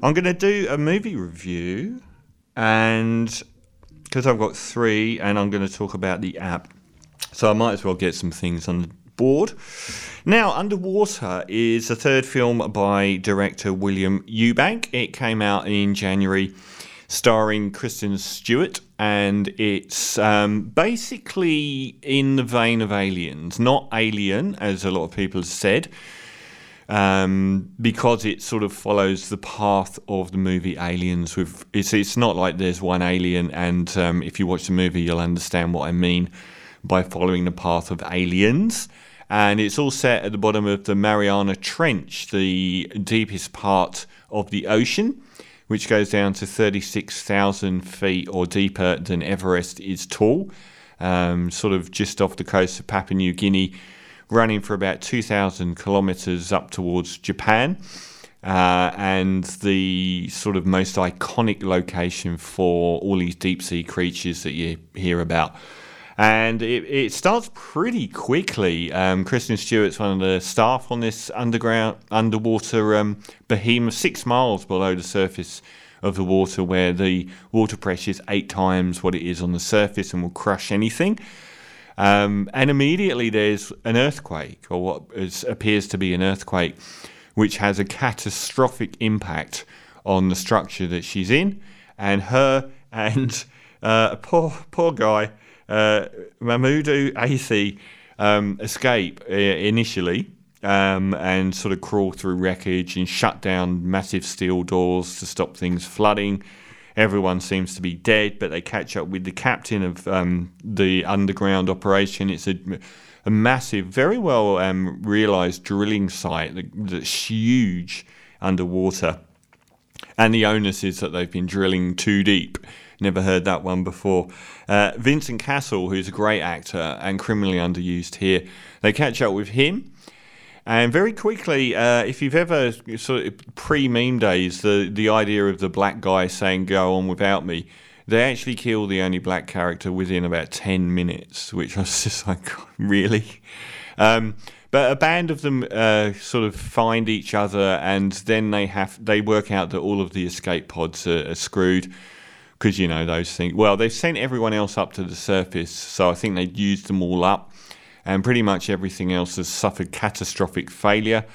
I'm going to do a movie review, and because I've got three, and I'm going to talk about the app, so I might as well get some things on the board. Now, Underwater is the third film by director William Eubank. It came out in January, starring Kristen Stewart, and it's um, basically in the vein of Aliens, not Alien, as a lot of people have said um, because it sort of follows the path of the movie Aliens. With it's it's not like there's one alien, and um, if you watch the movie, you'll understand what I mean by following the path of aliens. And it's all set at the bottom of the Mariana Trench, the deepest part of the ocean, which goes down to 36,000 feet or deeper than Everest is tall, um, sort of just off the coast of Papua New Guinea running for about 2,000 kilometers up towards Japan. Uh, and the sort of most iconic location for all these deep sea creatures that you hear about. And it, it starts pretty quickly. Um, Kristen Stewart's one of the staff on this underground underwater um, behemoth, six miles below the surface of the water, where the water pressure is eight times what it is on the surface and will crush anything. Um, and immediately there's an earthquake, or what is, appears to be an earthquake, which has a catastrophic impact on the structure that she's in. And her and uh, poor poor guy, uh, Mamoudou Athie, um, escape uh, initially. Um, and sort of crawl through wreckage and shut down massive steel doors to stop things flooding everyone seems to be dead, but they catch up with the captain of um, the underground operation. It's a, a massive, very well um, realized drilling site that's huge underwater. And the onus is that they've been drilling too deep. Never heard that one before. Uh, Vincent Cassel, who's a great actor and criminally underused here, they catch up with him and very quickly, uh, if you've ever sort of pre meme days, the, the idea of the black guy saying "Go on without me," they actually kill the only black character within about ten minutes, which I was just like, really. Um, but a band of them uh, sort of find each other, and then they have they work out that all of the escape pods are, are screwed because you know those things. Well, they've sent everyone else up to the surface, so I think they used them all up and pretty much everything else has suffered catastrophic failure.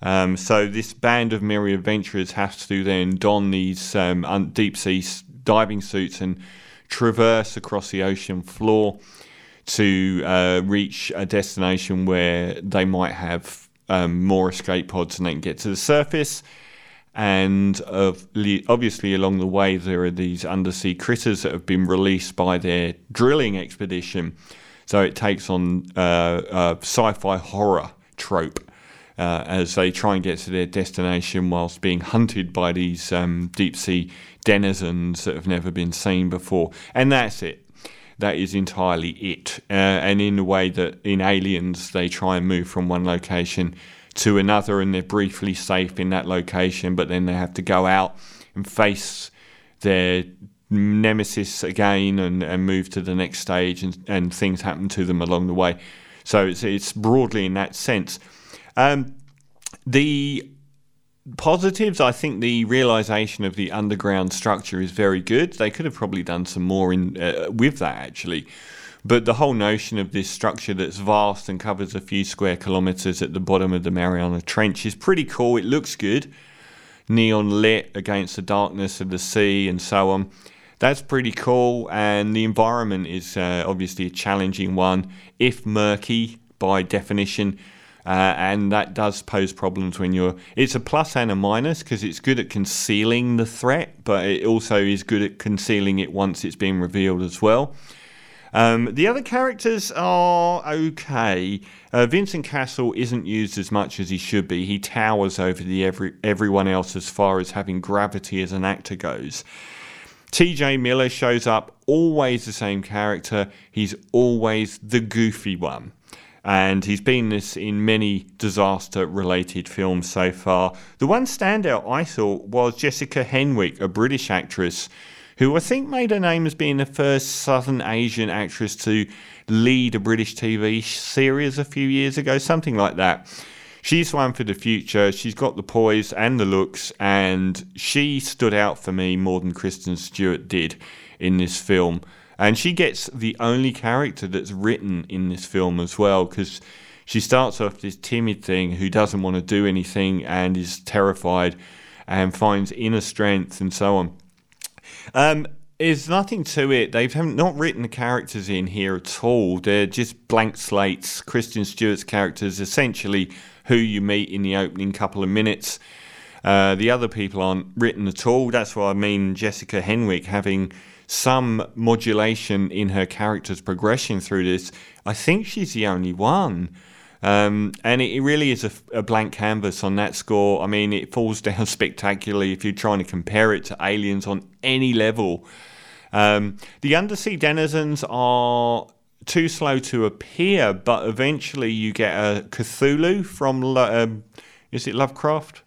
Um, so this band of merry adventurers has to then don these um, deep sea diving suits and traverse across the ocean floor to uh, reach a destination where they might have um, more escape pods and they can get to the surface. And obviously, along the way, there are these undersea critters that have been released by their drilling expedition. So it takes on uh, sci-fi horror trope uh, as they try and get to their destination whilst being hunted by these um, deep sea denizens that have never been seen before. And that's it. That is entirely it. Uh, and in the way that in Aliens they try and move from one location to another and they're briefly safe in that location, but then they have to go out and face their nemesis again and, and move to the next stage and, and things happen to them along the way. So it's, it's broadly in that sense. Um, the positives, I think the realization of the underground structure is very good. They could have probably done some more in uh, with that actually. But the whole notion of this structure that's vast and covers a few square kilometers at the bottom of the Mariana Trench is pretty cool. It looks good. Neon lit against the darkness of the sea and so on that's pretty cool. And the environment is uh, obviously a challenging one, if murky by definition. Uh, and that does pose problems when you're. It's a plus and a minus because it's good at concealing the threat, but it also is good at concealing it once it's been revealed as well. Um, the other characters are okay. Uh, Vincent Cassel isn't used as much as he should be. He towers over the every everyone else as far as having gravity as an actor goes. TJ Miller shows up, always the same character. He's always the goofy one. And he's been this in many disaster related films so far. The one standout I thought was Jessica Henwick, a British actress who I think made her name as being the first Southern Asian actress to lead a British TV series a few years ago, something like that. She's one for the future. She's got the poise and the looks, and she stood out for me more than Kristen Stewart did in this film. And she gets the only character that's written in this film as well, because she starts off this timid thing who doesn't want to do anything and is terrified and finds inner strength and so on. Um, there's nothing to it. They've not written the characters in here at all. They're just blank slates. Kristen Stewart's characters essentially who you meet in the opening couple of minutes. Uh, the other people aren't written at all. That's why I mean. Jessica Henwick having some modulation in her character's progression through this. I think she's the only one. Um, and it, really is a, a, blank canvas on that score. I mean, it falls down spectacularly if you're trying to compare it to Aliens on any level. Um, the undersea denizens are too slow to appear, but eventually you get a Cthulhu from um, is it Lovecraft?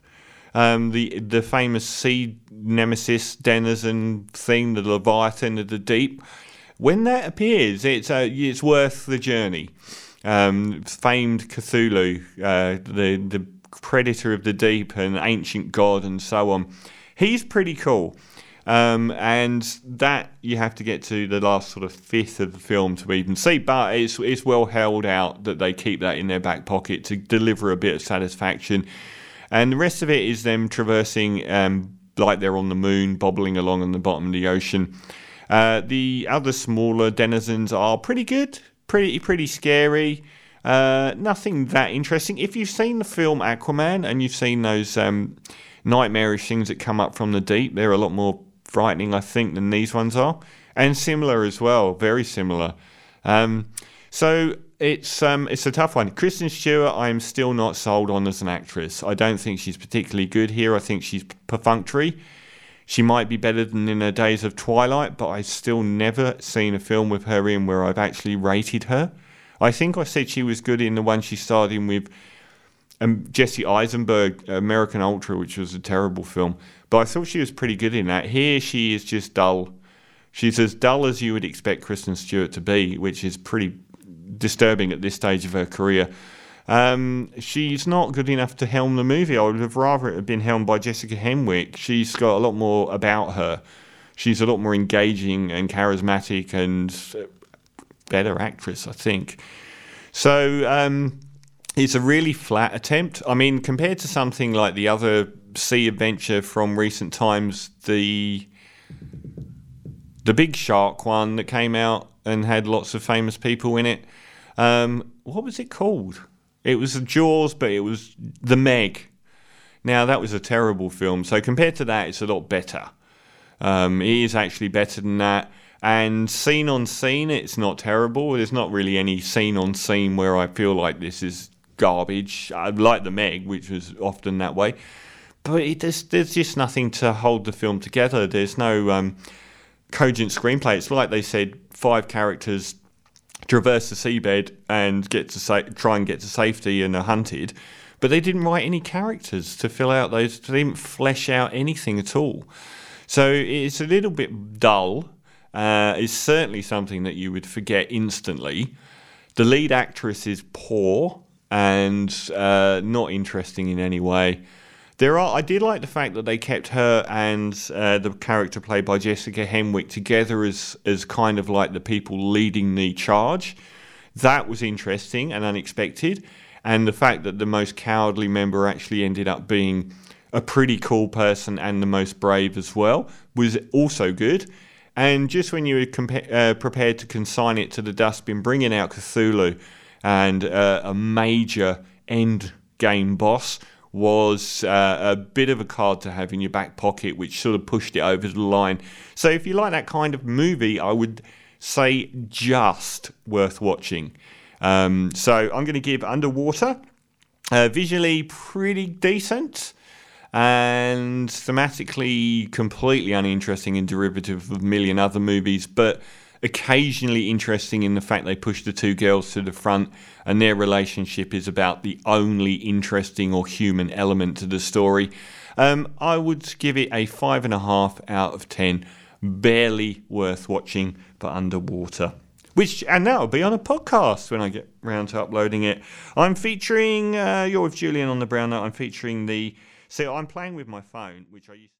Um, the the famous sea nemesis denizen thing, the Leviathan of the deep. When that appears, it's uh, it's worth the journey. Um, famed Cthulhu, uh, the the predator of the deep, and ancient god, and so on. He's pretty cool. Um, and that you have to get to the last sort of fifth of the film to even see. But it's it's well held out that they keep that in their back pocket to deliver a bit of satisfaction. And the rest of it is them traversing um, like they're on the moon, bobbling along on the bottom of the ocean. Uh, the other smaller denizens are pretty good, pretty pretty scary. Uh, nothing that interesting. If you've seen the film Aquaman and you've seen those um, nightmarish things that come up from the deep, they're a lot more frightening, I think, than these ones are, and similar as well, very similar. Um, so it's um, it's a tough one. Kristen Stewart, I'm still not sold on as an actress. I don't think she's particularly good here. I think she's perfunctory. She might be better than in her days of Twilight, but I've still never seen a film with her in where I've actually rated her. I think I said she was good in the one she starred in with um, Jesse Eisenberg, American Ultra, which was a terrible film. But I thought she was pretty good in that. Here she is just dull. She's as dull as you would expect Kristen Stewart to be, which is pretty disturbing at this stage of her career. Um, she's not good enough to helm the movie. I would have rather it had been helmed by Jessica Henwick. She's got a lot more about her. She's a lot more engaging and charismatic and better actress, I think. So um, it's a really flat attempt. I mean, compared to something like the other sea adventure from recent times, the the big shark one that came out and had lots of famous people in it. Um, what was it called? It was Jaws, but it was The Meg. Now, that was a terrible film. So, compared to that, it's a lot better. Um, it is actually better than that. And scene on scene, it's not terrible. There's not really any scene on scene where I feel like this is garbage. I like The Meg, which was often that way. But it, there's, there's just nothing to hold the film together. There's no um, cogent screenplay. It's like they said five characters traverse the seabed and get to sa- try and get to safety and are hunted. But they didn't write any characters to fill out those. They didn't flesh out anything at all. So it's a little bit dull. Uh, it's certainly something that you would forget instantly. The lead actress is poor and uh, not interesting in any way. There are. I did like the fact that they kept her and uh, the character played by Jessica Henwick together as as kind of like the people leading the charge. That was interesting and unexpected, and the fact that the most cowardly member actually ended up being a pretty cool person and the most brave as well was also good. And just when you were compa- uh, prepared to consign it to the dustbin, bringing out Cthulhu and uh, a major end game boss was uh, a bit of a card to have in your back pocket, which sort of pushed it over the line. So if you like that kind of movie, I would say just worth watching. Um, so I'm going to give Underwater. Uh, visually pretty decent and thematically completely uninteresting and derivative of a million other movies, but occasionally interesting in the fact they push the two girls to the front and their relationship is about the only interesting or human element to the story. Um, I would give it a five and a half out of ten. Barely worth watching, but underwater. which and that'll be on a podcast when I get round to uploading it. I'm featuring uh, you're with Julian on the brown note. I'm featuring the. See, I'm playing with my phone, which I used.